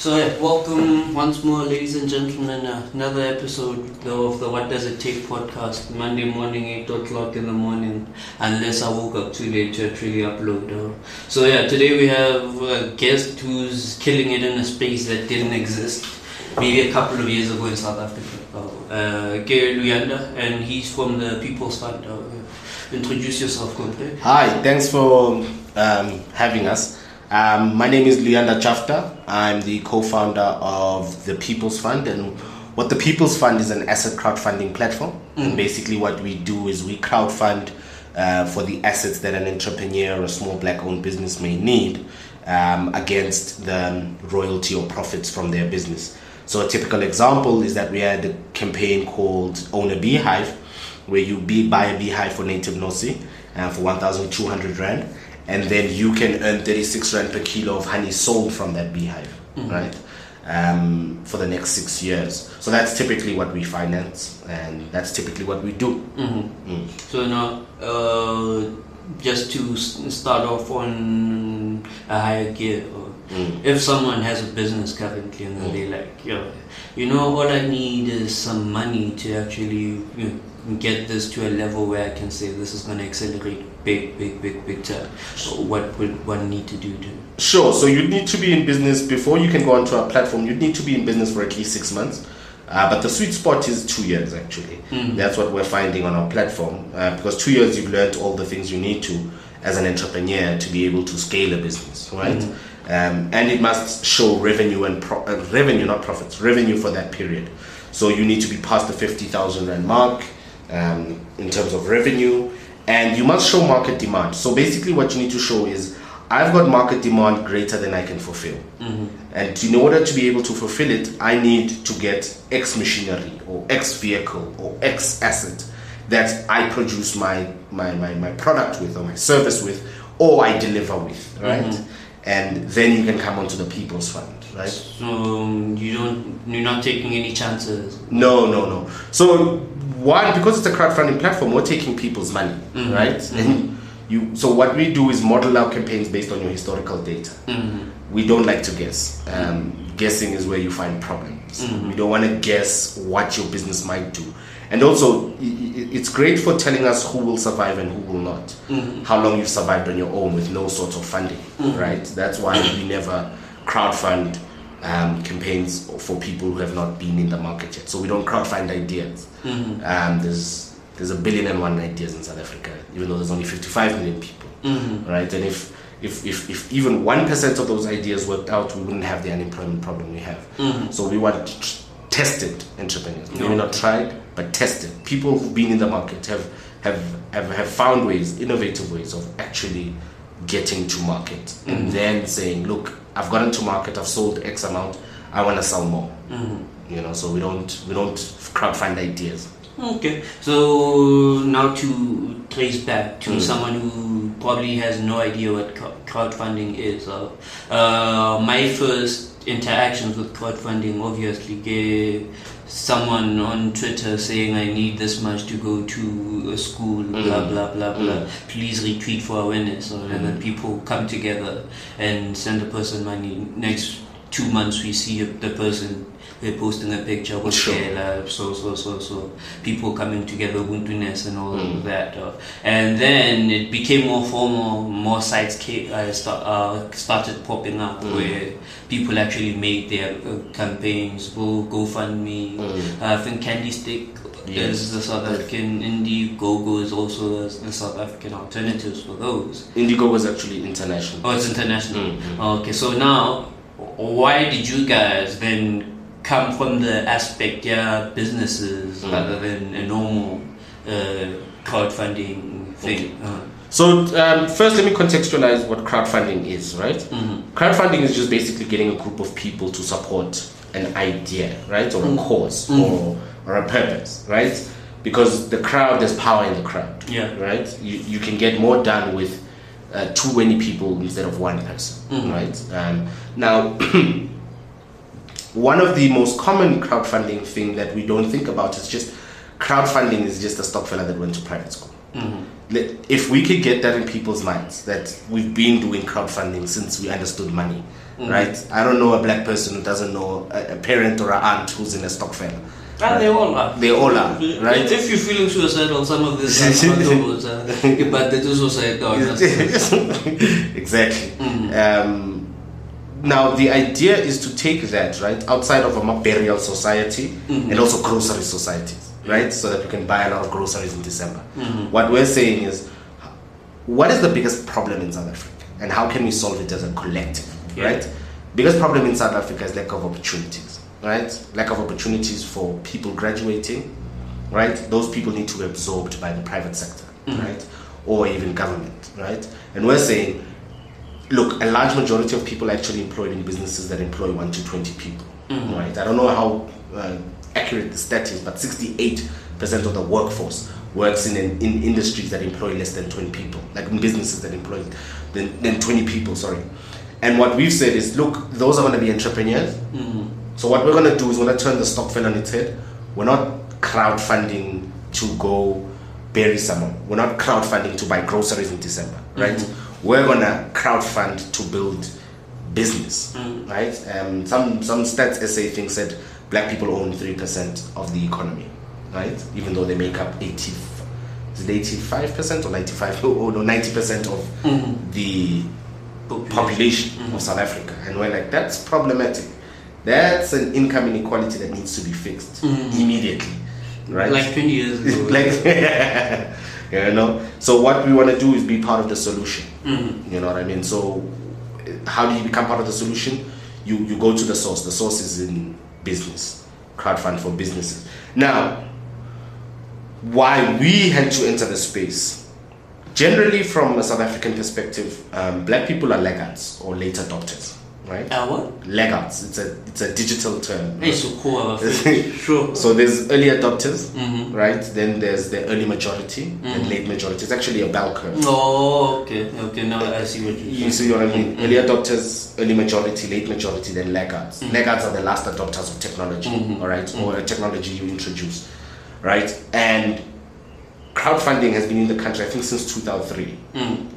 So yeah, welcome once more, ladies and gentlemen. Another episode of the What Does It Take podcast. Monday morning, eight o'clock in the morning, unless I woke up too late to actually upload. Uh, so yeah, today we have a guest who's killing it in a space that didn't exist maybe a couple of years ago in South Africa. Uh, Gary Luyanda, and he's from the People's Fund. Uh, introduce yourself, Contre. Hi, thanks for um, having us. Um, my name is Luyanda Chafta. I'm the co-founder of the People's Fund, and what the People's Fund is an asset crowdfunding platform. Mm. And basically, what we do is we crowdfund uh, for the assets that an entrepreneur or a small black-owned business may need um, against the royalty or profits from their business. So a typical example is that we had a campaign called Own a Beehive, where you buy a beehive for native Nosi uh, for 1,200 rand and then you can earn 36 rand per kilo of honey sold from that beehive, mm-hmm. right? Um, for the next six years. So that's typically what we finance, and that's typically what we do. Mm-hmm. Mm. So now, uh, just to start off on a higher gear, mm. if someone has a business currently and mm. they're like, yo, you know, all I need is some money to actually you know, get this to a level where I can say this is going to accelerate big, big, big, big time. So what would one need to do to? Sure. So you need to be in business before you can go onto our platform. You need to be in business for at least six months. Uh, but the sweet spot is two years actually. Mm-hmm. That's what we're finding on our platform uh, because two years you've learned all the things you need to as an entrepreneur to be able to scale a business, right? Mm-hmm. Um, and it must show revenue and pro- uh, revenue, not profits, revenue for that period. So you need to be past the fifty thousand rand mark um, in terms of revenue, and you must show market demand. So basically, what you need to show is I've got market demand greater than I can fulfill. Mm-hmm. And in order to be able to fulfill it, I need to get X machinery or X vehicle or X asset that I produce my, my, my, my product with or my service with or I deliver with, right? Mm-hmm. And then you can come onto the People's Fund, right? So um, you don't, you're not taking any chances? No, no, no. So one because it's a crowdfunding platform, we're taking people's money, mm-hmm. right? Mm-hmm. And you, so what we do is model our campaigns based on your historical data. Mm-hmm. We don't like to guess. Um, guessing is where you find problems. Mm-hmm. We don't want to guess what your business might do. And also, it's great for telling us who will survive and who will not. Mm-hmm. How long you've survived on your own with no sort of funding, mm-hmm. right? That's why we never crowdfund um, campaigns for people who have not been in the market yet. So we don't crowdfund ideas. Mm-hmm. Um, there's there's a billion and one ideas in South Africa, even though there's only 55 million people, mm-hmm. right? And if if, if, if even one percent of those ideas worked out, we wouldn't have the unemployment problem we have. Mm-hmm. So we want tested entrepreneurs, maybe not tried, but tested. People who've been in the market have have have, have found ways, innovative ways of actually getting to market, and mm-hmm. then saying, look, I've gotten to market, I've sold X amount, I want to sell more. Mm-hmm. You know, so we don't we don't crowdfund ideas. Okay, so now to trace back to mm. someone who probably has no idea what crowdfunding is. Uh, uh, my first interactions with crowdfunding obviously gave someone on Twitter saying I need this much to go to a school, mm. blah blah blah blah. Mm. Please retweet for awareness, and then mm. people come together and send the person money. Next two months, we see the person they're posting a picture with sure. Kayla, so so so so people coming together, Ubuntu and all mm. of that, uh, and then it became more formal. More sites came, uh, start, uh, started popping up mm. where people actually made their uh, campaigns. Go GoFundMe. Mm. I think Candy Stick Yes. is the South African Indiegogo is also the South African alternatives for those. Indiegogo is actually international. Oh, it's international. Mm-hmm. Okay, so now, why did you guys then come from the aspect, yeah, businesses mm. rather than a normal uh, crowdfunding thing. Okay. Uh. So um, first, let me contextualize what crowdfunding is. Right, mm-hmm. crowdfunding is just basically getting a group of people to support an idea, right, or a mm. cause, mm-hmm. or or a purpose, right? Because the crowd, there's power in the crowd. Yeah. Right. You you can get more done with uh, too many people instead of one person. Mm-hmm. Right. Um, now. one of the most common crowdfunding thing that we don't think about is just crowdfunding is just a stokvel that went to private school. Mm-hmm. If we could get that in people's minds that we've been doing crowdfunding since we understood money, right? I don't know a black person who doesn't know a, a parent or an aunt who's in a Stokvel. Ah, they all are. They all are, right? If you're feeling suicidal, some of these are not those, but they do suicidal. exactly. Um, now the idea is to take that right outside of a mock burial society and also grocery societies, right? So that we can buy a lot of groceries in December. What we're saying is, what is the biggest problem in South Africa, and how can we solve it as a collective, Yeah. right? Biggest problem in South Africa is lack of opportunities, right? Lack of opportunities for people graduating, right? Those people need to be absorbed by the private sector, mm-hmm. right? Or even government, right? And we're saying, look, a large majority of people are actually employed in businesses that employ one to 20 people, mm-hmm. right? I don't know how uh, accurate the stat is, but 68% of the workforce works in, in industries that employ less than 20 people, like in businesses that employ than, than 20 people, sorry. And what we've said is, look, those are going to be entrepreneurs. Mm-hmm. So what we're going to do is we're going to turn the stokvel on its head. We're not crowdfunding to go bury someone. We're not crowdfunding to buy groceries in December, mm-hmm. right? We're going to crowdfund to build business, mm. right? Um, some some stats SA thing said black people own three percent of the economy, right? Even though they make up eighty, is it eighty-five percent or ninety-five? Oh no, ninety percent of mm-hmm. the population of mm-hmm. South Africa, and we're like, that's problematic. That's an income inequality that needs to be fixed immediately, right? Like 20 years ago. like you know? So what we want to do is be part of the solution. Mm-hmm. you know what i mean? So how do you become part of the solution? You you go to the source. The source is in business crowdfund for businesses. Now why we had to enter the space generally from a south african perspective um, black people are laggards or late adopters right Ah, what? laggards it's a it's a digital term Hey, so cool. Sure. so there's early adopters, Mhm. right? Then there's the early majority and mm-hmm. late majority. It's actually a bell curve. Oh, okay. Okay, now I see what you're You see what I mean? Mm-hmm. Early adopters, early majority, late majority, then laggards. Mm-hmm. Laggards are the last adopters of technology, all right? Or a technology you introduce, right? And crowdfunding has been in the country, I think, since 2003.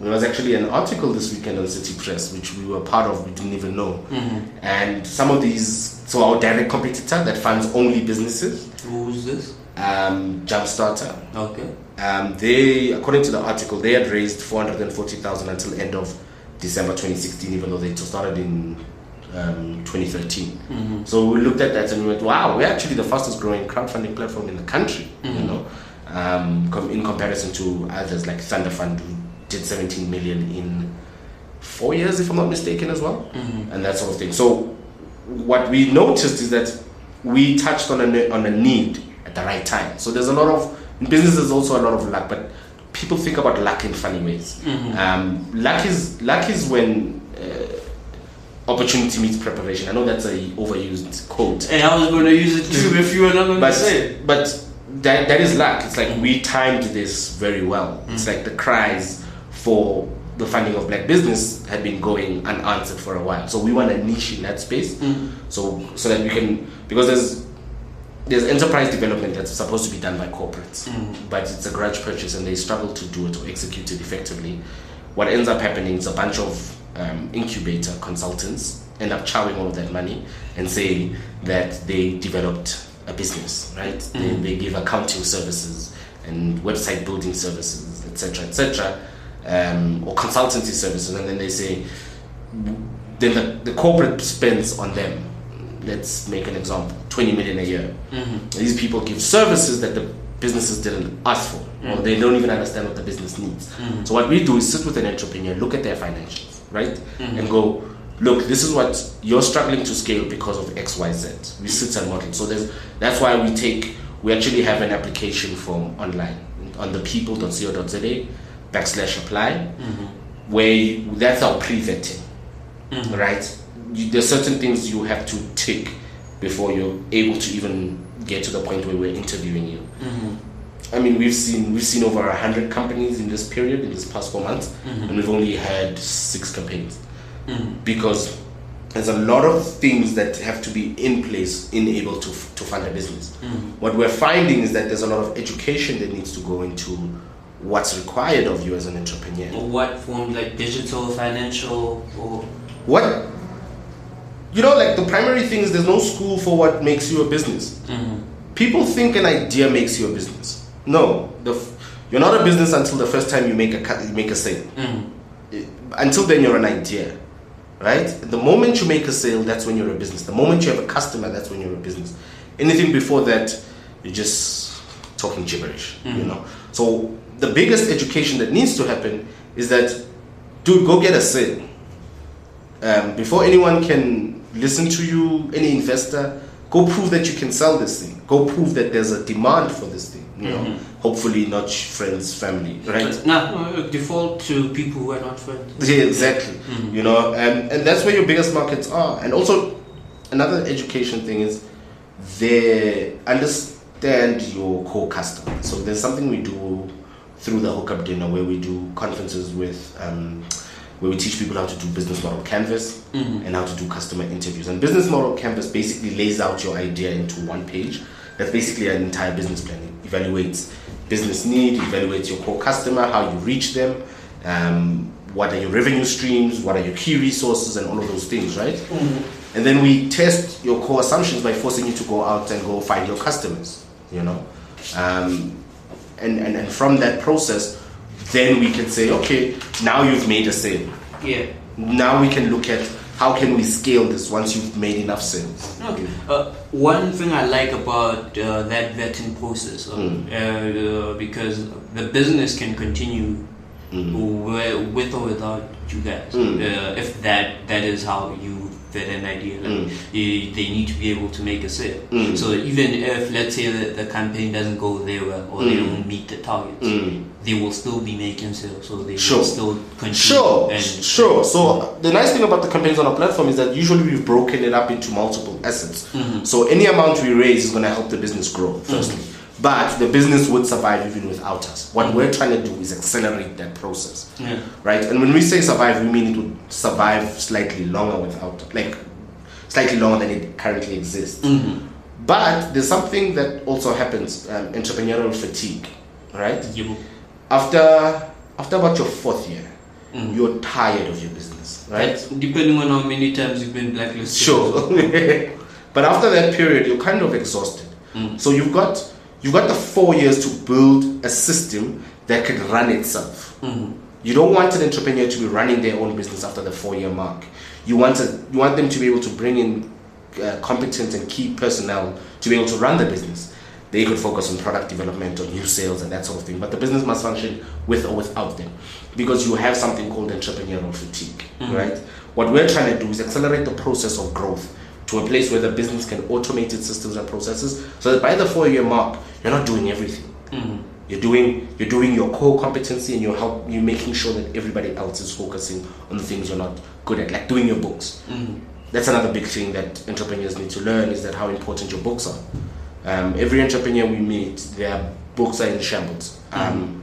There was actually an article this weekend on City Press, which we were part of, we didn't even know. And some of these, so our direct competitor that funds only businesses, Who's this? um, Jumpstarter. Okay. Um, they, according to the article, they had raised 440,000 until end of December 2016, even though they started in um, 2013. So we looked at that and we went, wow, we're actually the fastest growing crowdfunding platform in the country, you know, um, com- in comparison to others like Thundafund, who did 17 million in four years, if I'm not mistaken, as well, and that sort of thing. So what we noticed is that we touched on a, on a need at the right time. So there's a lot of in business. There's also a lot of luck, but people think about luck in funny ways. Um, luck is luck is when uh, opportunity meets preparation. I know that's a overused quote, And I was going to use it too if you were not going to but say it. but that that is luck. It's like we timed this very well. It's mm. like the cries for the funding of black business had been going unanswered for a while. So we want a niche in that space, mm. so so that we can because there's there's enterprise development that's supposed to be done by corporates, mm. but it's a grudge purchase and they struggle to do it or execute it effectively. What ends up happening is a bunch of um, incubator consultants end up chowing all of that money and say that they developed a business, right? Mm-hmm. They, they give accounting services and website building services, etc., etc., um, or consultancy services, and then they say, then the, the corporate spends on them. Let's make an example: twenty million a year. Mm-hmm. These people give services that the businesses didn't ask for, or mm-hmm. they don't even understand what the business needs. So what we do is sit with an entrepreneur, look at their financials, right, and go, look, this is what you're struggling to scale because of X, Y, Z. We sit and model. So there's that's why we take we actually have an application form online on the people.co.za backslash apply, mm-hmm. where you, that's our pre-vetting, mm-hmm. right? You, there's certain things you have to tick before you're able to even get to the point where we're interviewing you. Mm-hmm. I mean, we've seen we've seen over hundred companies in this period in this past four months, and we've only had six campaigns because there's a lot of things that have to be in place in able to to fund a business. What we're finding is that there's a lot of education that needs to go into what's required of you as an entrepreneur. Or what form, like digital, financial, or What you know, like the primary thing is there's no school for what makes you a business. People think an idea makes you a business. No, the, f- you're not a business until the first time you make a cut, you make a sale. Eh, Until then, you're an idea, right? The moment you make a sale, that's when you're a business. The moment you have a customer, that's when you're a business. Anything before that, you're just talking gibberish, you know. So the biggest education that needs to happen is that, dude, go get a sale. Um, before anyone can listen to you, any investor, go prove that you can sell this thing. Go prove that there's a demand for this thing. You know, hopefully not friends, family, right? Uh, default to people who are not friends. Yeah, exactly. You know, and, and that's where your biggest markets are. And also, another education thing is they understand your core customer. So there's something we do through the hookup dinner where we do conferences with. Um, where we teach people how to do business model canvas and how to do customer interviews. And business model canvas basically lays out your idea into one page. That's basically an entire business plan. It evaluates business need, evaluate your core customer, how you reach them, um, what are your revenue streams, what are your key resources, and all of those things, right? And then we test your core assumptions by forcing you to go out and go find your customers, you know? Um, and, and, and from that process, then we can say, okay, now you've made a sale. Yeah. Now we can look at how can we scale this once you've made enough sales. Okay. Uh, one thing I like about uh, that vetting process, uh, Mm. uh, because the business can continue wi- with or without you guys. Mm. Uh, if that that is how you vet an idea, like Mm. you, they need to be able to make a sale. Mm. So even if let's say that the campaign doesn't go their way or they Mm. don't meet the targets, Mm. they will still be making sales. So they Sure. will still continue. Sure, and- sure. So the nice thing about the campaigns on our platform is that usually we've broken it up into multiple assets. Mm-hmm. So any amount we raise is going to help the business grow, firstly. But the business would survive even without us. What we're trying to do is accelerate that process, Yeah. right? And when we say survive, we mean it would survive slightly longer without, like, slightly longer than it currently exists. Mm-hmm. But there's something that also happens, um, entrepreneurial fatigue, right? After after about your fourth year, Mhm. you're tired of your business, right? Right. Depending on how many times you've been blacklisted. Sure. but after that period, you're kind of exhausted. Mm. So you've got you've got the four years to build a system that can run itself. Mhm. You don't want an entrepreneur to be running their own business after the four year mark. You want a, you want them to be able to bring in uh, competent and key personnel to be able to run the business. They could focus on product development, on new sales, and that sort of thing. But the business must function with or without them, because you have something called entrepreneurial fatigue, right? What we're trying to do is accelerate the process of growth to a place where the business can automate its systems and processes, so that by the four-year mark, you're not doing everything. Mhm. You're doing you're doing your core competency and you're help you're making sure that everybody else is focusing on the things you're not good at, like doing your books. Mhm. That's another big thing that entrepreneurs need to learn is that how important your books are. Um, every entrepreneur we meet, their books are in shambles. Um,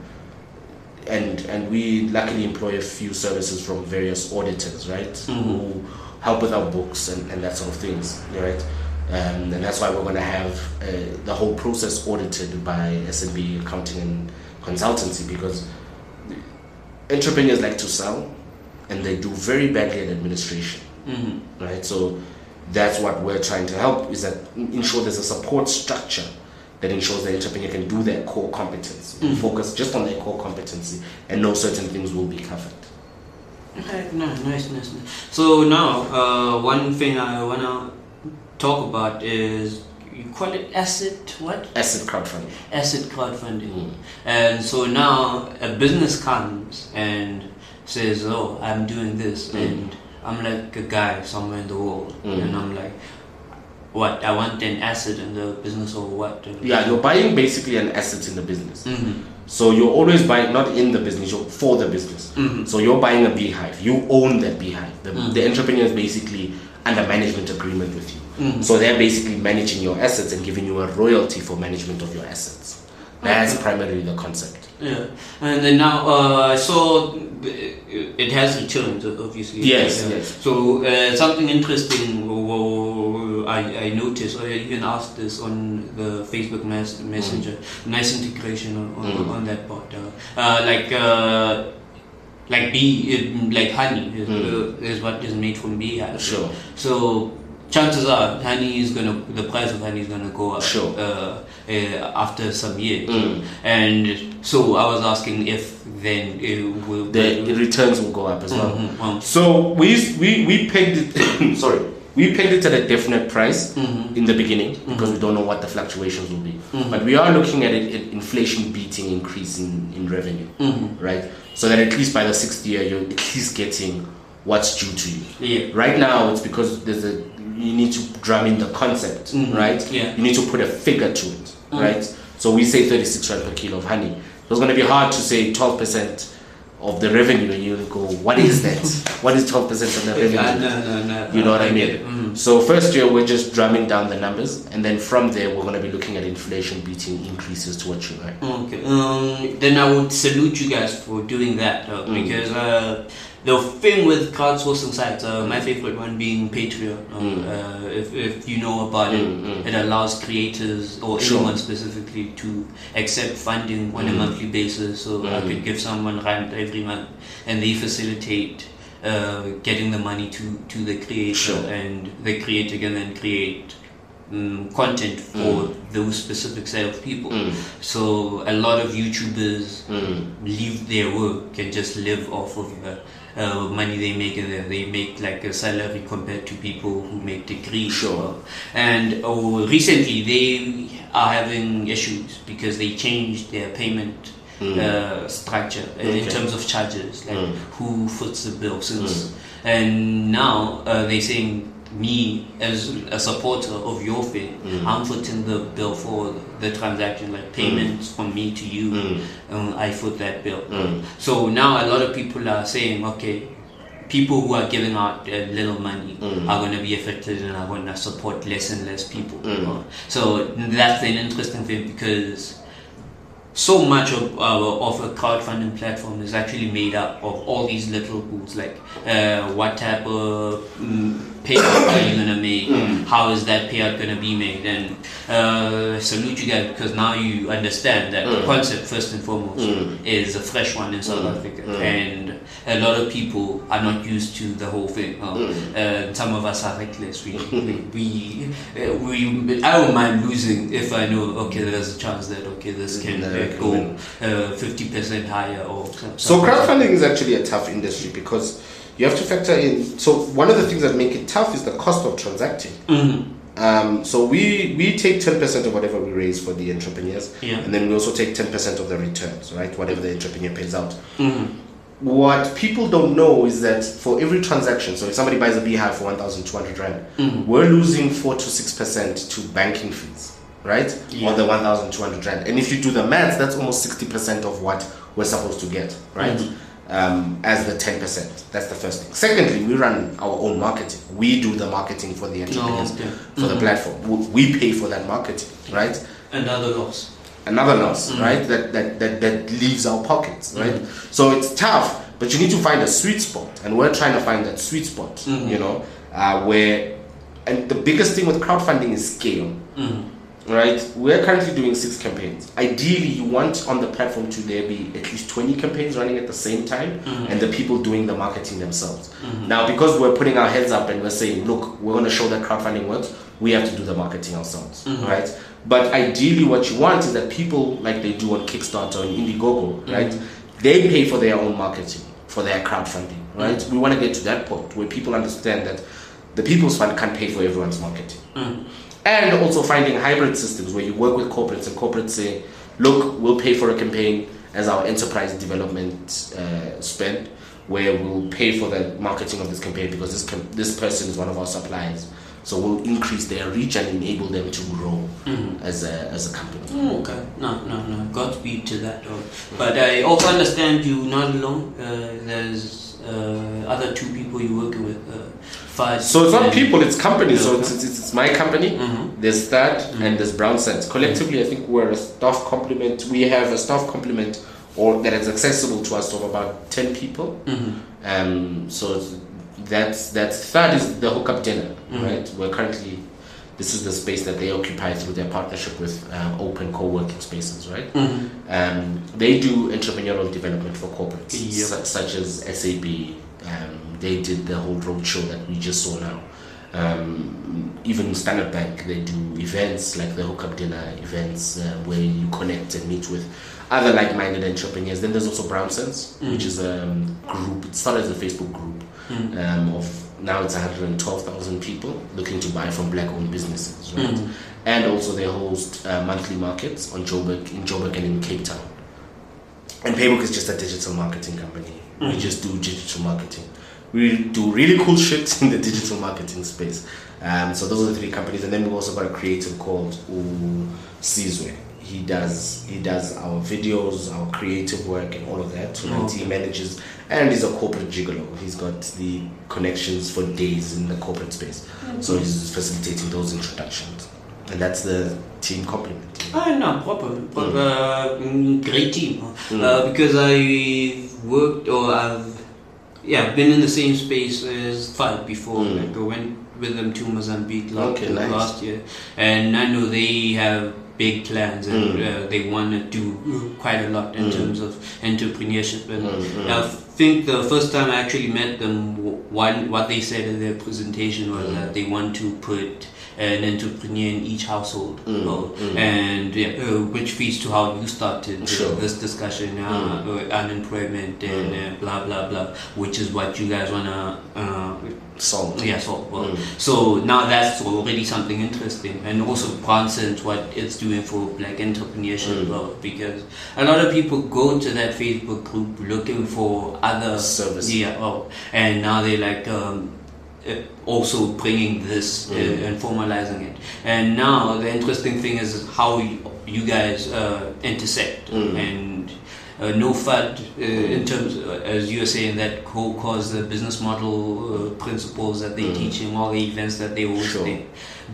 and and we luckily employ a few services from various auditors, right, who help with our books and, and that sort of things, right? Um, and that's why we're going to have uh, the whole process audited by S&B Accounting and Consultancy because entrepreneurs like to sell and they do very badly at administration Mhm. right? So that's what we're trying to help is that ensure there's a support structure that ensures the entrepreneur can do their core competence, focus just on their core competency, and know certain things will be covered. Okay, no, nice, nice, nice. So now, uh, one thing I wanna talk about is you call it asset what? Asset crowdfunding. Asset crowdfunding. Mm. And so now a business comes and says, "Oh, I'm doing this," Mm. and I'm like a guy somewhere in the world, Mm. and I'm like, "What? I want an asset in the business or what?" Yeah, you're buying basically an asset in the business. Mhm. So you're always buying not in the business, you're for the business. Mhm. So you're buying a beehive. You own that beehive. The, Mm. the entrepreneur is basically under management agreement with you. Mhm. So they're basically managing your assets and giving you a royalty for management of your assets. That's Okay. primarily the concept. Yeah, and then now uh, I saw it has returns, obviously. Yes, Yeah. yes. So uh, something interesting I, I noticed, or I even asked this on the Facebook mes- Messenger. Nice integration on, on, Mm. on that part. Uh, uh, like uh, like bee, like honey is, Mm. uh, is what is made from beehive. Sure. So chances are honey is gonna the price of honey is gonna go up Sure. uh, uh, after some years Mm. and so I was asking if then it will The returns will go up as well. Mhm, well, So we we we pegged it. sorry, we pegged it at a definite price Mhm. in the beginning because we don't know what the fluctuations will be. Mhm. But we are looking at it, at inflation beating increase in, in revenue, mhm, right? So that at least by the sixth year you're at least getting what's due to you. yeah Right now it's because there's a you need to drum in the concept, Mhm. right? Yeah. You need to put a figure to it, Mm. right? So we say 36 rand per kilo of honey. It's going to be hard to say 12% of the revenue, and you go, what is that? what is 12% of the revenue? No, no, no, You know what I mean? Mhm. So first year we're just drumming down the numbers, and then from there we're going to be looking at inflation beating increases to what you earn. Okay. Um, then I would salute you guys for doing that uh, Mm. because uh, the thing with crowdsourcing sites, uh, my favorite one being Patreon. Um, Mm. uh, if, if you know about it, Mm, mm. it allows creators or Sure. anyone specifically to accept funding on a Mm. monthly basis. So I Mm. could give someone rent every month, and they facilitate. Uh, getting the money to, to the creator Sure. and the creator can then create um, content for those specific set of people. So a lot of YouTubers leave their work and just live off of the uh, money they make in there. They make like a salary compared to people who make degrees. Sure. And oh, recently they are having issues because they changed their payment Mm. uh, structure uh, in terms of charges, like Mm. who foots the bill since. And now uh, they're saying me as a supporter of your thing, Mm. I'm footing the bill for the transaction, like payments from me to you. Mm. Um, I foot that bill. Mm. So now a lot of people are saying, okay, people who are giving out a little money Mm. are going to be affected and are going to support less and less people. Mm. So that's an interesting thing because so much of our of a crowdfunding platform is actually made up of all these little rules like uh, what type of mm, payout are you gonna make? Mm. how is that payout gonna be made? And uh, salute you guys because now you understand that the Mm. concept first and foremost is a fresh one in South. Africa. And a lot of people are not used to the whole thing. Uh, uh, some of us are reckless. We we we, uh, we I don't mind losing if I know okay there's a chance that okay this can Uh, go uh, fifty percent higher or some- So crowdfunding is actually a tough industry because you have to factor in. So one of the things that make it tough is the cost of transacting. Mhm. Um, so we we take ten percent of whatever we raise for the entrepreneurs, Yeah. and then we also take ten percent of the returns, right? Whatever the entrepreneur pays out. Mhm. What people don't know is that for every transaction, so if somebody buys a beehive for one thousand two hundred rand, Mhm. we're losing four to six percent to banking fees, right? Yeah. On the one thousand two hundred rand, and if you do the math, that's almost sixty percent of what we're supposed to get, right? Mhm. Um, as the ten percent. That's the first thing. Secondly, we run our own marketing. We do the marketing for the entrepreneurs, okay. for the Mhm. platform. We- pay for that marketing, right? another loss another loss, Mhm. right? That, that that that leaves our pockets, right? Mhm. So it's tough, but you need to find a sweet spot, and we're trying to find that sweet spot. Mhm. You know, uh, where and the biggest thing with crowdfunding is scale, Mhm. Right? We're currently doing six campaigns. Ideally, you want on the platform to there be at least twenty campaigns running at the same time, Mhm. and the people doing the marketing themselves. Mhm. Now, because we're putting our heads up and we're saying, look, we're going to show that crowdfunding works, we have to do the marketing ourselves, Mhm. right? But ideally, what you want is that people, like they do on Kickstarter and Indiegogo, right? Mhm. They pay for their own marketing, for their crowdfunding, right? We want to get to that point where people understand that the People's Fund can't pay for everyone's marketing. And also finding hybrid systems where you work with corporates and corporates say, look, we'll pay for a campaign as our enterprise development uh, spend, where we'll pay for the marketing of this campaign because this com- this person is one of our suppliers. So we'll increase their reach and enable them to grow Mhm. as a as a company. Oh, okay. No, no, no. Godspeed to that, though. But I also understand you not alone. Uh, there's uh, other two people you're working with. Fad So it's not people, it's companies. So it's, it's, it's my company. Mhm. There's that Mhm. and there's Brown Sense. Collectively, I think we're a staff complement. We have a staff complement or that is accessible to us of about 10 people. Mhm. Um, so that's that's third is the hookup dinner, Mhm. right? We're currently this is the space that they occupy through their partnership with um, open co-working spaces, right? Mhm. Um, they do entrepreneurial development for corporates, Yep. su- such as SAB. Um, they did the whole roadshow that we just saw now. Um, even Standard Bank, they do events like the hookup dinner events uh, where you connect and meet with other like-minded entrepreneurs. Then there's also Brown Sense, Mm. which is a um, group. It started as a Facebook group um, of now it's 112,000 people looking to buy from black-owned businesses, right? Mm. And also they host uh, monthly markets on Joburg, in Joburg and in Cape Town. And Paybook is just a digital marketing company. We Mhm. just do digital marketing. We do really cool shit in the digital marketing space. Um, so those are the three companies, and then we also got a creative called U Sizwe. He does he does our videos, our creative work, and all of that. Right? Okay. He manages, and he's a corporate gigolo. He's got the connections for days in the corporate space, so he's facilitating those introductions, and that's the team complement. Oh, no, proper. proper uh, mm, great team. Mm. Uh, because I worked or I've yeah been in the same space as Fad before. Mm. Like I went with them to Mozambique last, Okay, nice. last year, and I know they have big plans and Mm. uh, they want to do quite a lot in Mm. terms of entrepreneurship. And Mm, mm. I think the first time I actually met them, one what they said in their presentation was Mm. that they want to put an entrepreneur in each household, Mm, mm. and yeah, uh, which feeds to how you started Sure. this discussion, uh, uh, unemployment and uh, blah blah blah, which is what you guys wanna. Uh, Salt. yeah, so well, Mm. so now that's already something interesting, and also Brown Sense what it's doing for black entrepreneurship Mm. well, because a lot of people go to that Facebook group looking for other Services. Yeah, oh, and now they like um, also bringing this Mm. uh, and formalizing it. And now the interesting thing is how you, you guys uh, intersect Mm. and. Uh, no FUD uh, in terms, uh, as you were saying, that co cause the business model uh, principles that they're Mm. teaching, all the events that they hosting. Sure.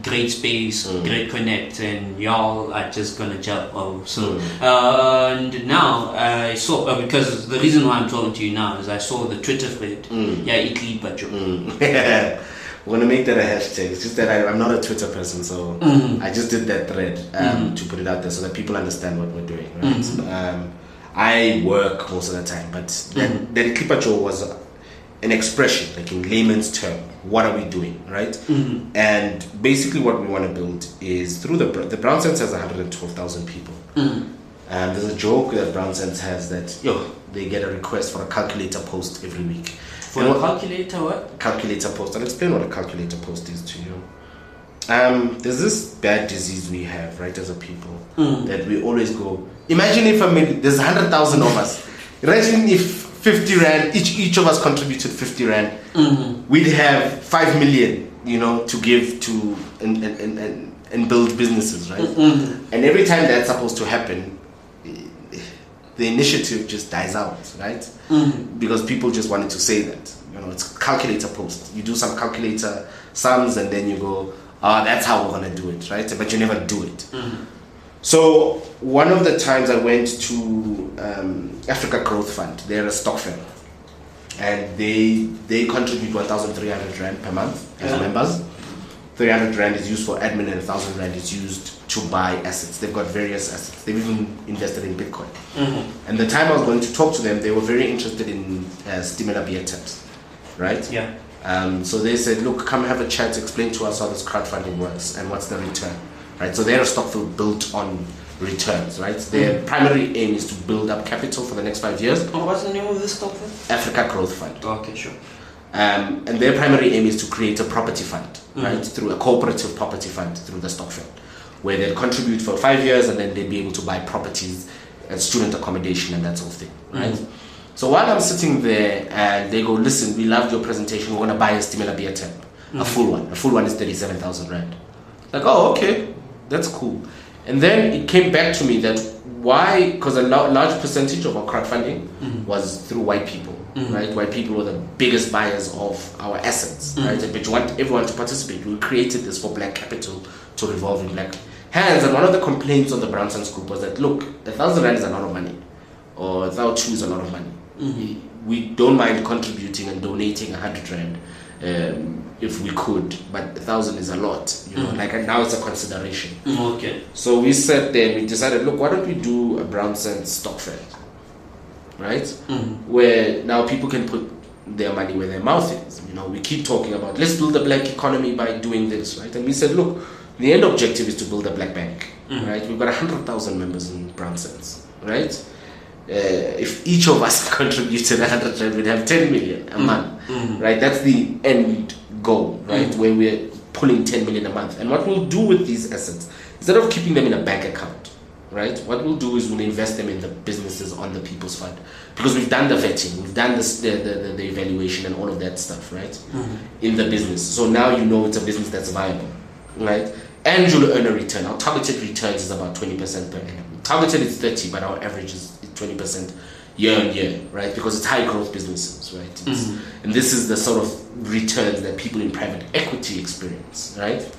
Great space, Mm. great connect, and y'all are just gonna jump. Oh, so Mm. uh, and now I saw uh, because the reason why I'm talking to you now is I saw the Twitter thread. Mm. Yeah, Ikli Pacho. Mm. We're gonna make that a hashtag. It's just that I, I'm not a Twitter person, so Mhm. I just did that thread um, to put it out there so that people understand what we're doing. Right? Mhm. Um, I work most of the time, but that, Mhm. that Clipacho was uh, an expression, like in layman's term. What are we doing, right? Mhm. And basically, what we want to build is through the the Brown Sense has 112,000 people. Mhm. Um, there's a joke that Brown Sense has that yo they get a request for a calculator post every week. For And a what- calculator, what? calculator post. I'll explain what a calculator post is to you. Um, there's this bad disease we have, right, as a people, Mm. that we always go. Imagine if a million, there's hundred thousand of us. Imagine if fifty rand each each of us contributed fifty rand, Mhm. we'd have five million, you know, to give to and and and, and, and build businesses, right? Mhm. And every time that's supposed to happen, the initiative just dies out, right? Mhm. because people just wanted to say that. You know, it's calculator post. You do some calculator sums and then you go, ah, that's how we're gonna do it, right? But you never do it. Mhm. So one of the times I went to um, Africa Growth Fund, they're a stokvel, and they they contribute 1,300 rand per month as Yeah. members. 300 rand is used for admin and 1,000 rand is used to buy assets. They've got various assets. They've even invested in Bitcoin. Mhm. And the time I was going to talk to them, they were very interested in uh, beer taps, right? Yeah. Um, so they said, look, come have a chat, explain to us how this crowdfunding works and what's the return, right? So they're a stokvel built on returns, right? Their primary aim is to build up capital for the next five years. Oh, what's the name of this stock then? Africa Growth Fund. Okay, sure. Um, and their primary aim is to create a property fund, Mhm. right? Through a cooperative property fund through the stock fund, where they'll contribute for five years and then they'll be able to buy properties and student accommodation and that sort of thing, right? Mhm. So while I'm sitting there and they go, listen, we loved your presentation, we're gonna buy a stimula beer tap, a Mhm. full one. A full one is 37,000 rand. Like, oh, okay, that's cool. And then it came back to me that why, because a lo- large percentage of our crowdfunding Mhm. was through white people, Mhm. right? White people were the biggest buyers of our assets, Mhm. right? But you want everyone to participate. We created this for black capital to revolve in black hands. And one of the complaints on the Brown Sense group was that, look, a thousand rand is a lot of money, or a thousand two is a lot of money. Mhm. We don't mind contributing and donating a hundred rand um, if we could, but a thousand is a lot, you know. Mhm. Like and now it's a consideration. Mm, Okay. So we sat there and we decided, look, why don't we do a Brown Sense stock fund, right? Mhm. Where now people can put their money where their mouth is. You know, we keep talking about let's build a black economy by doing this, right? And we said, look, the end objective is to build a black bank, mm-hmm. right? We've got a hundred thousand members in Brown right? Uh, if each of us contributed 100 rand, we'd have 10 million a mm-hmm. month, mm-hmm. right? That's the end goal, right? Mm-hmm. Where we're pulling 10 million a month. And what we'll do with these assets, instead of keeping them in a bank account, right? What we'll do is we'll invest them in the businesses on the People's Fund because we've done the vetting, we've done this, the, the, the, evaluation and all of that stuff, right? Mm-hmm. In the business. So now you know it's a business that's viable, right? And you'll earn a return. Our targeted returns is about 20% per annum. Targeted is 30, but our average is 20% year on year, right? Because it's high growth businesses, right? Mm-hmm. And this is the sort of returns that people in private equity experience, right?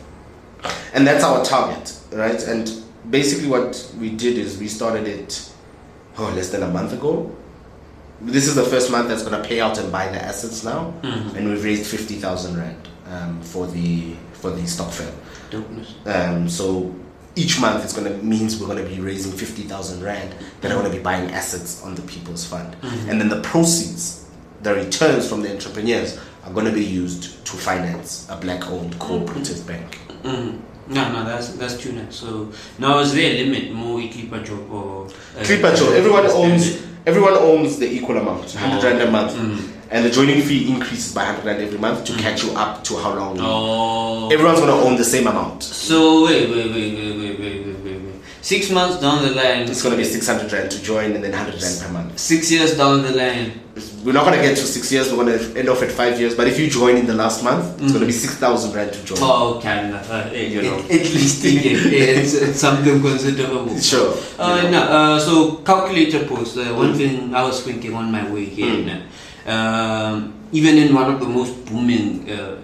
And that's our target, right? And basically what we did is we started it oh less than a month ago this is the first month that's going to pay out and buy the assets now mm-hmm. and we've raised 50000 rand um, for the for the stokvel um, so each month it's going to means we're going to be raising 50,000 rand that are going to be buying assets on the people's fund mm-hmm. and then the proceeds the returns from the entrepreneurs are going to be used to finance a black-owned cooperative mm-hmm. bank mm-hmm. No, no, that's that's tuna. So now is there a limit more Clipperjob or uh, Everyone owns everyone owns the equal amount, hundred rand a oh. month, mm. and the joining fee increases by hundred rand every month to mm-hmm. catch you up to how long. Oh. everyone's gonna own the same amount. So wait, wait, wait, wait, wait. Six months down the line. It's going to be 600 rand to join and then 100 rand per month. Six years down the line we're not going to get to six years. We're going to end off at five years. But if you join in the last month, it's mm. going to be six thousand rand to join. Oh, okay. Uh, you know, at, least it's, it's, something considerable. Sure. Uh, you know. no, uh, so calculator post. Uh, one mm. thing I was thinking on my way here. Mm. Um, even in one of the most booming uh,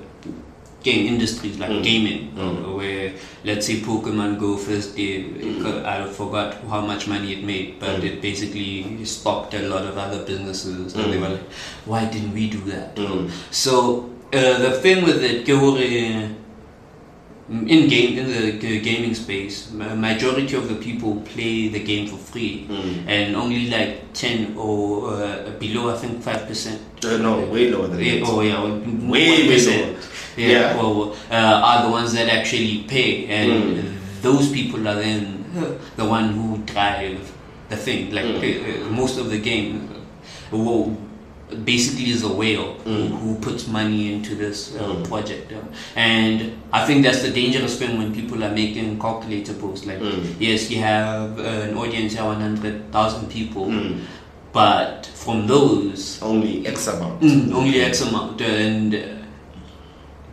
game industries like mm. gaming, mm. where let's say Pokemon Go first day, mm. I forgot how much money it made, but mm. it basically stopped a lot of other businesses, and they were like, why didn't we do that? Mm. So uh, the thing with it, in game in the gaming space, majority of the people play the game for free, mm. and only like ten or uh, below, I think five percent. Uh, no, way lower than that. Oh yeah, way way lower. Yeah, yeah. Well, uh, are the ones that actually pay, and mm. those people are then the one who drive the thing. Like mm. most of the game. Well, basically is a whale mm. who, who, puts money into this uh, mm. project. Um, and I think that's the dangerous thing when people are making calculator posts. Like, mm. yes, you have uh, an audience of 100,000 people, mm. but from those. Only X amount. Mm, only X amount. And uh,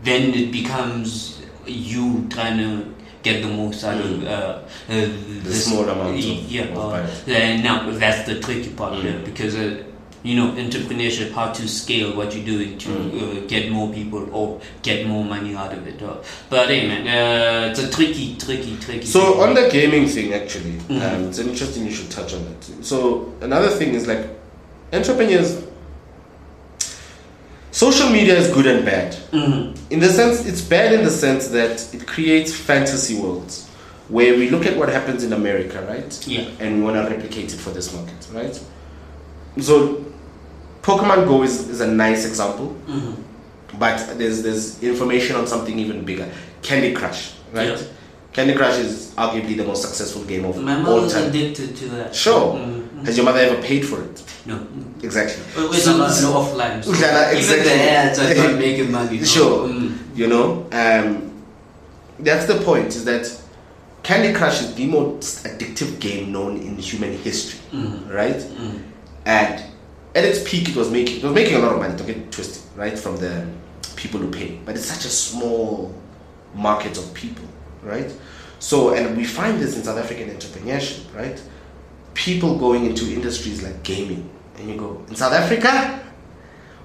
then it becomes you trying to get the most out of mm. uh, uh, the small amount. of, Yeah, of and now that's the tricky part mm. because uh, you know entrepreneurship how to scale what you're doing to mm. uh, get more people or get more money out of it uh, but hey man uh, it's a tricky tricky tricky so thing. on the gaming thing actually mm-hmm. um, it's interesting you should touch on that so another thing is like entrepreneurs social media is good and bad mm-hmm. in the sense it's bad in the sense that it creates fantasy worlds where we look at what happens in america right yeah and we want to replicate it for this market right so Pokemon Go is, is a nice example, mm-hmm. but there's there's information on something even bigger. Candy Crush, right? Yeah. Candy Crush is arguably the most successful game of My all time. addicted to that. Sure. Mm-hmm. Has your mother ever paid for it? No. Exactly. We're so, no offline. So exactly. Even the ads are not making money. Sure. Mm. You know, um, that's the point. Is that Candy Crush is the most addictive game known in human history, mm. right? Mm. And at its peak, it was making it was making a lot of money. Don't get twisted, right? From the people who pay, but it's such a small market of people, right? So, and we find this in South African entrepreneurship, right? People going into industries like gaming, and you go in South Africa.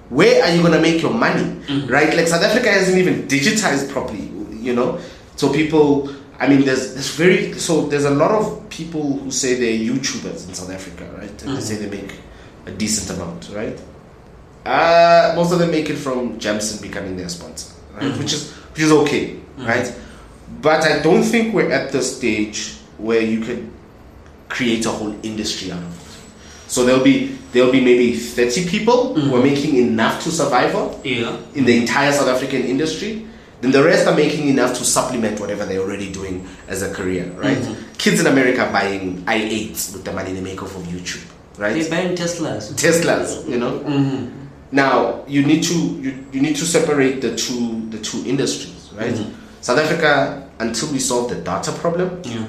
Where are you gonna make your money, mm-hmm. right? Like South Africa hasn't even digitized properly, you know. So people, I mean, there's there's very so there's a lot of people who say they're YouTubers in South Africa, right? And mm-hmm. they say they make a decent amount, right? Uh, most of them make it from Jameson becoming their sponsor, right? Mm-hmm. Which is which is okay, mm-hmm. right? But I don't think we're at the stage where you could create a whole industry out of it. So there'll be there'll be maybe 30 people who are mm-hmm. making enough to survive on Yeah. in the entire South African industry. Then the rest are making enough to supplement whatever they're already doing as a career, right? Mm-hmm. Kids in America are buying i8s with the money they make off of YouTube, right? They buying Teslas. Teslas, you know. Mm-hmm. Now you need to you, you need to separate the two the two industries, right? Mm-hmm. South Africa, until we solve the data problem, Yeah.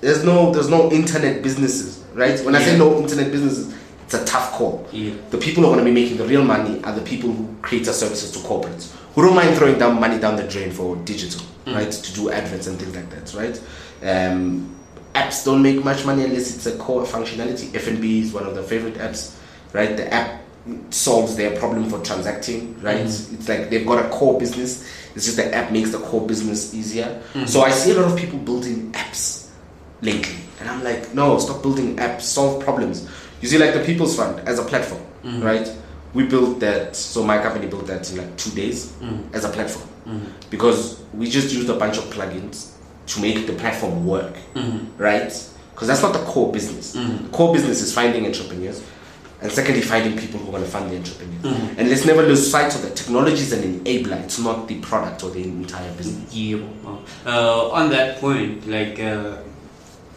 there's no there's no internet businesses, right? When I say no internet businesses, it's a tough call. Yeah. The people who are going to be making the real money are the people who create the services to corporates who don't mind throwing down money down the drain for digital, mm. right? To do adverts and things like that, right? Um, apps don't make much money unless it's a core functionality. FNB is one of the favorite apps, right? The app solves their problem for transacting, right? Mm. It's like they've got a core business. It's just the app makes the core business easier. Mm. So I see a lot of people building apps lately. And I'm like, no, stop building apps, solve problems. You see, like the People's Fund as a platform, mm-hmm. right? We built that, so my company built that in like two days mm-hmm. as a platform mm-hmm. because we just used a bunch of plugins to make the platform work, right? Because that's not the core business. The core business is finding entrepreneurs. And secondly, finding people who want to fund the entrepreneurs. And let's never lose sight of that. Technology is an enabler. It's not the product or the entire business. Yeah. Uh, on that point, like uh,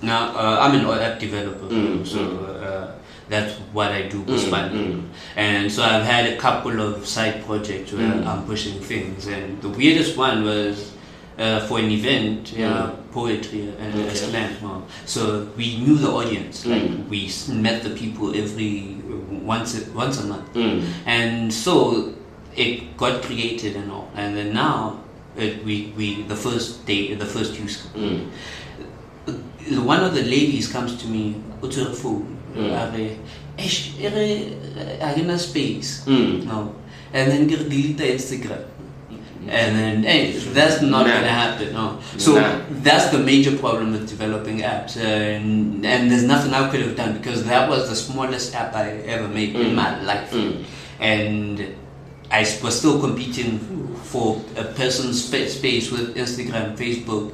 now uh, I'm an app developer, Mm, so mm. uh, that's what I do Mm, mm. And so I've had a couple of side projects where Mm. I'm pushing things, and the weirdest one was. Uh, for an event, yeah, poetry and Mm. Okay. a slam. uh, So we knew the audience, like Mm. we met the people every once a, once a month, Mm. and so it got created and all and then now it, we, we the first day the first use Mm. uh, one of the ladies comes to me uthi phone Mm. a re "Eish, e re, ha ke na space Mm. no and then re delete instagram and then hey, that's not Nah. gonna happen no so Nah. that's the major problem with developing apps and, and there's nothing i could have done because that was the smallest app i ever made in Mm. my life Mm. and I was still competing for a person's space with Instagram, Facebook,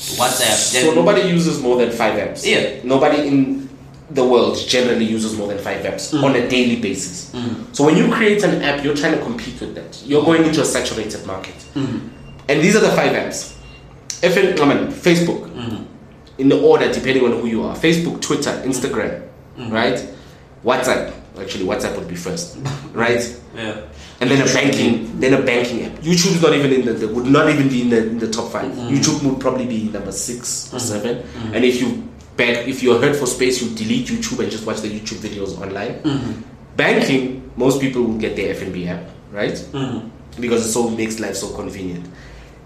WhatsApp. So nobody uses more than five apps. Yeah. Nobody in the world generally uses more than five apps Mm. on a daily basis. Mm. So when you create an app, you're trying to compete with that. You're going into a saturated market. Mm. And these are the five apps. FN, I mean, Facebook, Mm. in the order depending on who you are. Facebook, Twitter, Instagram, Mm. right? WhatsApp. Actually, WhatsApp would be first, right? Yeah. And then a banking, then a banking app. YouTube is not even in the, the would not even be in the, in the top 5 Mhm. YouTube would probably be number six or Mhm. 7 Mhm. And if you back, if you're hurt for space, you delete YouTube and just watch the YouTube videos online. Mm. Banking, most people will get their FNB app, right? Mm. Because it so makes life so convenient.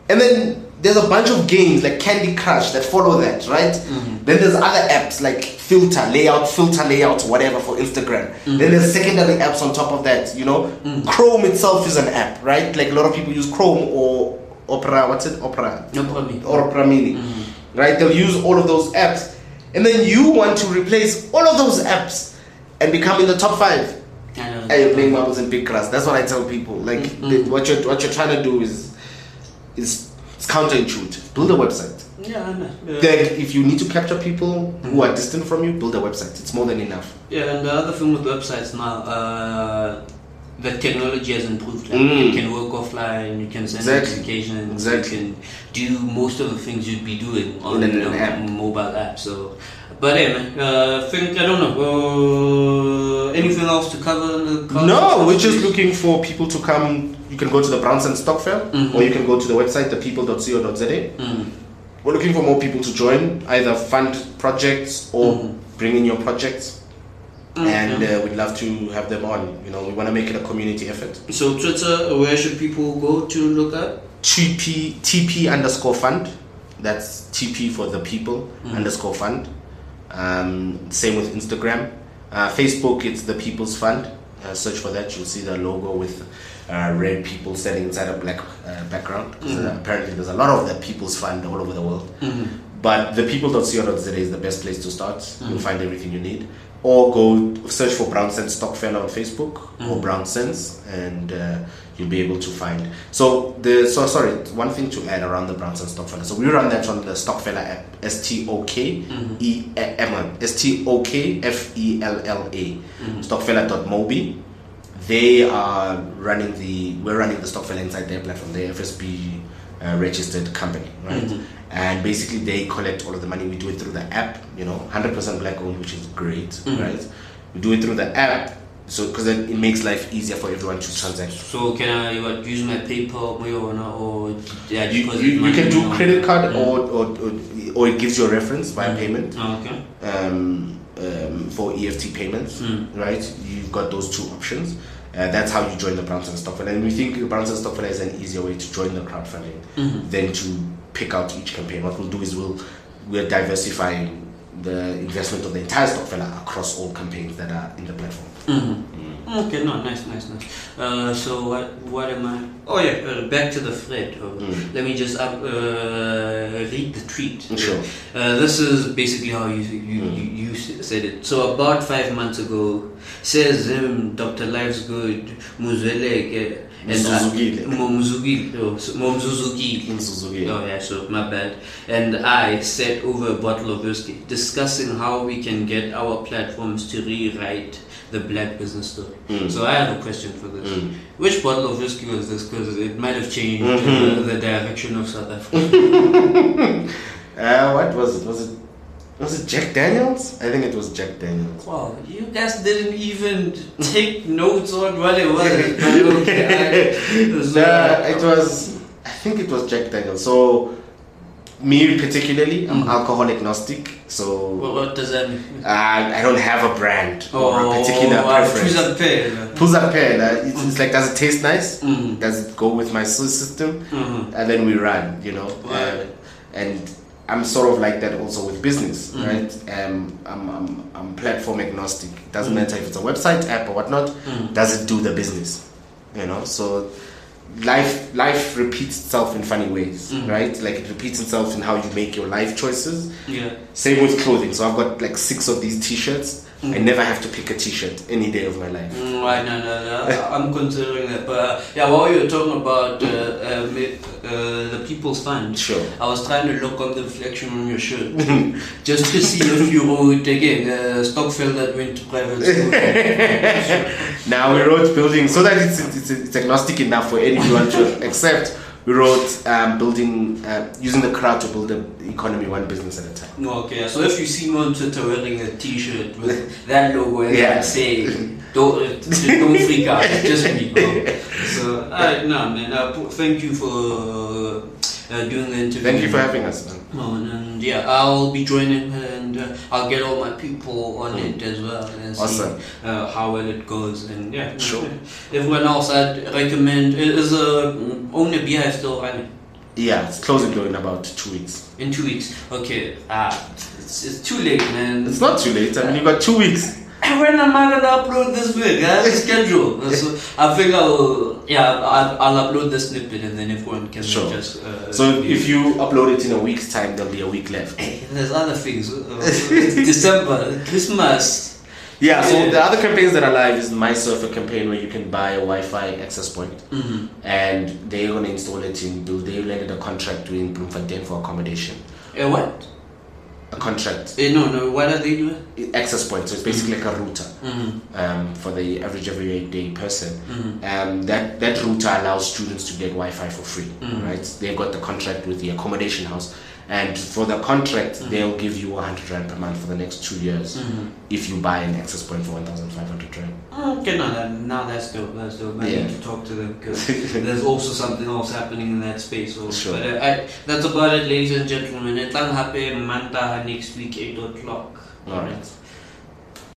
And then there's a bunch of games like Candy Crush that follow that, right? Mhm. Then there's other apps like Filter, Layout, Filter Layout, whatever for Instagram. Mhm. Then there's secondary apps on top of that, you know? Mhm. Chrome itself is an app, right? Like a lot of people use Chrome or Opera, what's it? Opera. Problem. Or Opera Mini, Mm. right? They'll use all of those apps. And then you want to replace all of those apps and become in the top five. I know. Hey, you're playing marbles in big class. That's what I tell people. Like Mhm. the, what you're what you're trying to do is is counterintuitive. Build a website. Yeah, I know. Yeah. Then if you need to capture people who are distant from you, build a website. It's more than enough. Yeah, and the other thing with websites now, uh, the technology has improved. Like Mm. You can work offline, you can send Exactly. notifications, Exactly. you can do most of the things you'd be doing on an a app. mobile app. So, but hey, man, uh, think I don't know. Uh, anything else to cover? The No, we're just looking for people to come. You can go to the Brown Sense Stock Fair, Mhm. or you can go to the website, thepeople.co.za. Mm. We're looking for more people to join, either fund projects or Mhm. bring in your projects. Mm, And uh, we'd love to have them on. You know, we want to make it a community effort. so Twitter, where should people go to look at? TP TP underscore fund. That's TP for the people Mhm. underscore fund. Um, same with Instagram. Uh, Facebook, it's the People's Fund. Uh, search for that. You'll see the logo with uh, red people standing inside a black uh, background. 'Cause, uh, apparently, there's a lot of the People's Fund all over the world. Mm. But the people.co.za is the best place to start. Mhm. You'll find everything you need. or go search for Brown Sense Stockfella on Facebook Mm-hmm. or Brown Sense, and uh, you'll be able to find. So the so sorry, one thing to add around the Brown Sense Stockfella. So we run that on the Stokfella app, S T O K Mm-hmm. E M S T O K F E L L A, Mm-hmm. They are running the we're running the Stockfella inside their platform, the FSB uh, registered company, right? Mhm. And basically, they collect all of the money. We do it through the app, you know, 100% black owned, which is great, Mhm. right? We do it through the app, so because then it makes life easier for everyone to transact. So can I what, use my PayPal way or yeah, You, you, you can do credit card Mm. or, or, or, or it gives you a reference via Mm. payment Oh, okay. um, um, for EFT payments, Mm. right? You've got those two options. Uh, that's how you join the Brown Sense Stockfella. And we think Brown Sense Stockfella is an easier way to join the crowdfunding Mhm. than to pick out each campaign. What we'll do is we'll we're diversifying the investment of the entire Stockfella across all campaigns that are in the platform. Mhm. Okay, no, nice, nice, nice. Uh, so what, what am I? Oh yeah, uh, back to the thread. Uh, Mm. Let me just up, uh, read the tweet. Sure. Uh, this is basically how you you, Mm. you you said it. So about five months ago, says him, Dr. Lives Good, Muzweleke, I- Mo Mzuzugile, oh, so- Mo Mzuzugile. Oh yeah, so my bad. And I sat over a bottle of whiskey, discussing how we can get our platforms to rewrite the black business story. Mm. So I have a question for this. Mm. Which bottle of whiskey was this? Because it might have changed Mhm. uh, the direction of South Africa. Uh, what was it? Was it was it Jack Daniels? I think it was Jack Daniels. Wow, you guys didn't even take notes on what it was. Okay, I- Nah, it was. I think it was Jack Daniels. So me particularly, I'm Mm. alcohol agnostic. So What, what does that mean? uh, I don't have a brand or Oh, a particular uh, preference. choose a pair. It's, it's like, does it taste nice? Mhm. Does it go with my sys- system? Mhm. And then we run, you know. Right. Uh, and I'm sort of like that also with business, Mhm. right? Um, I'm, I'm, I'm platform agnostic. It doesn't Mhm. matter if it's a website, app, or whatnot. Mhm. Does it do the business? You know, so life life repeats itself in funny ways, Mhm. right? Like it repeats itself in how you make your life choices. Yeah. Same with clothing. So I've got like six of these T-shirts. I Mhm. never have to pick a T-shirt any day of my life. Mm, right, no, no, no. I'm considering that. But uh, yeah, while you were talking about uh, uh, uh, the People's Fund, Sure. I was trying to look on the reflection on your shirt just to see if you wrote again uh, stokvel that went to private school. Now we wrote building so that it's, it's, it's agnostic enough for anyone to accept. We wrote um, building uh, using the crowd to build the economy one business at a time. No, okay, so if you see me on Twitter wearing a T-shirt with that logo and Yeah. that saying, don't, uh, don't freak out, just me. bro. So, alright, no, man, uh, thank you for uh, doing the interview. Thank you for having us. Man. Oh, and, and yeah, I'll be joining and uh, I'll get all my people on it as well and Awesome. see uh, how well it goes. And yeah, Sure. everyone else I'd recommend is a own a beer still running Yeah, it's closing though in about two weeks. in two weeks. Okay, ah, it's, it's too late, man. It's not too late. I mean, you got two weeks. When am I gonna upload this week? I have a schedule. So I think I'll yeah I'll, I'll upload the snippet and then everyone can Sure. just. Uh, So if you upload it in a week's time, there'll be a week left. Hey, there's other things. Uh, December, Christmas. Yeah. So Yeah. the other campaigns that are live is my surfer campaign where you can buy a Wi-Fi access point. hmm and they're to install it in. They landed a contract in Bloemfontein for accommodation. Uh, what? A contract, Eh, no, no. What are they doing? access point. So it's basically like a router Mm-hmm. um, for the average everyday person. Mm-hmm. Um, that that router allows students to get Wi-Fi for free. Mhm. Right? They've got the contract with the accommodation house, and for the contract, Mhm. they'll give you 100 rand per month for the next two years Mm-hmm. if you buy an access point for 1,500 rand. Okay, no, that, now that's dope. That's dope. I Yeah. need to talk to them because there's also something else happening in that space. So, Sure. But uh, I, that's about it, ladies and gentlemen. It's happy Manta next week, 8 o'clock. All right.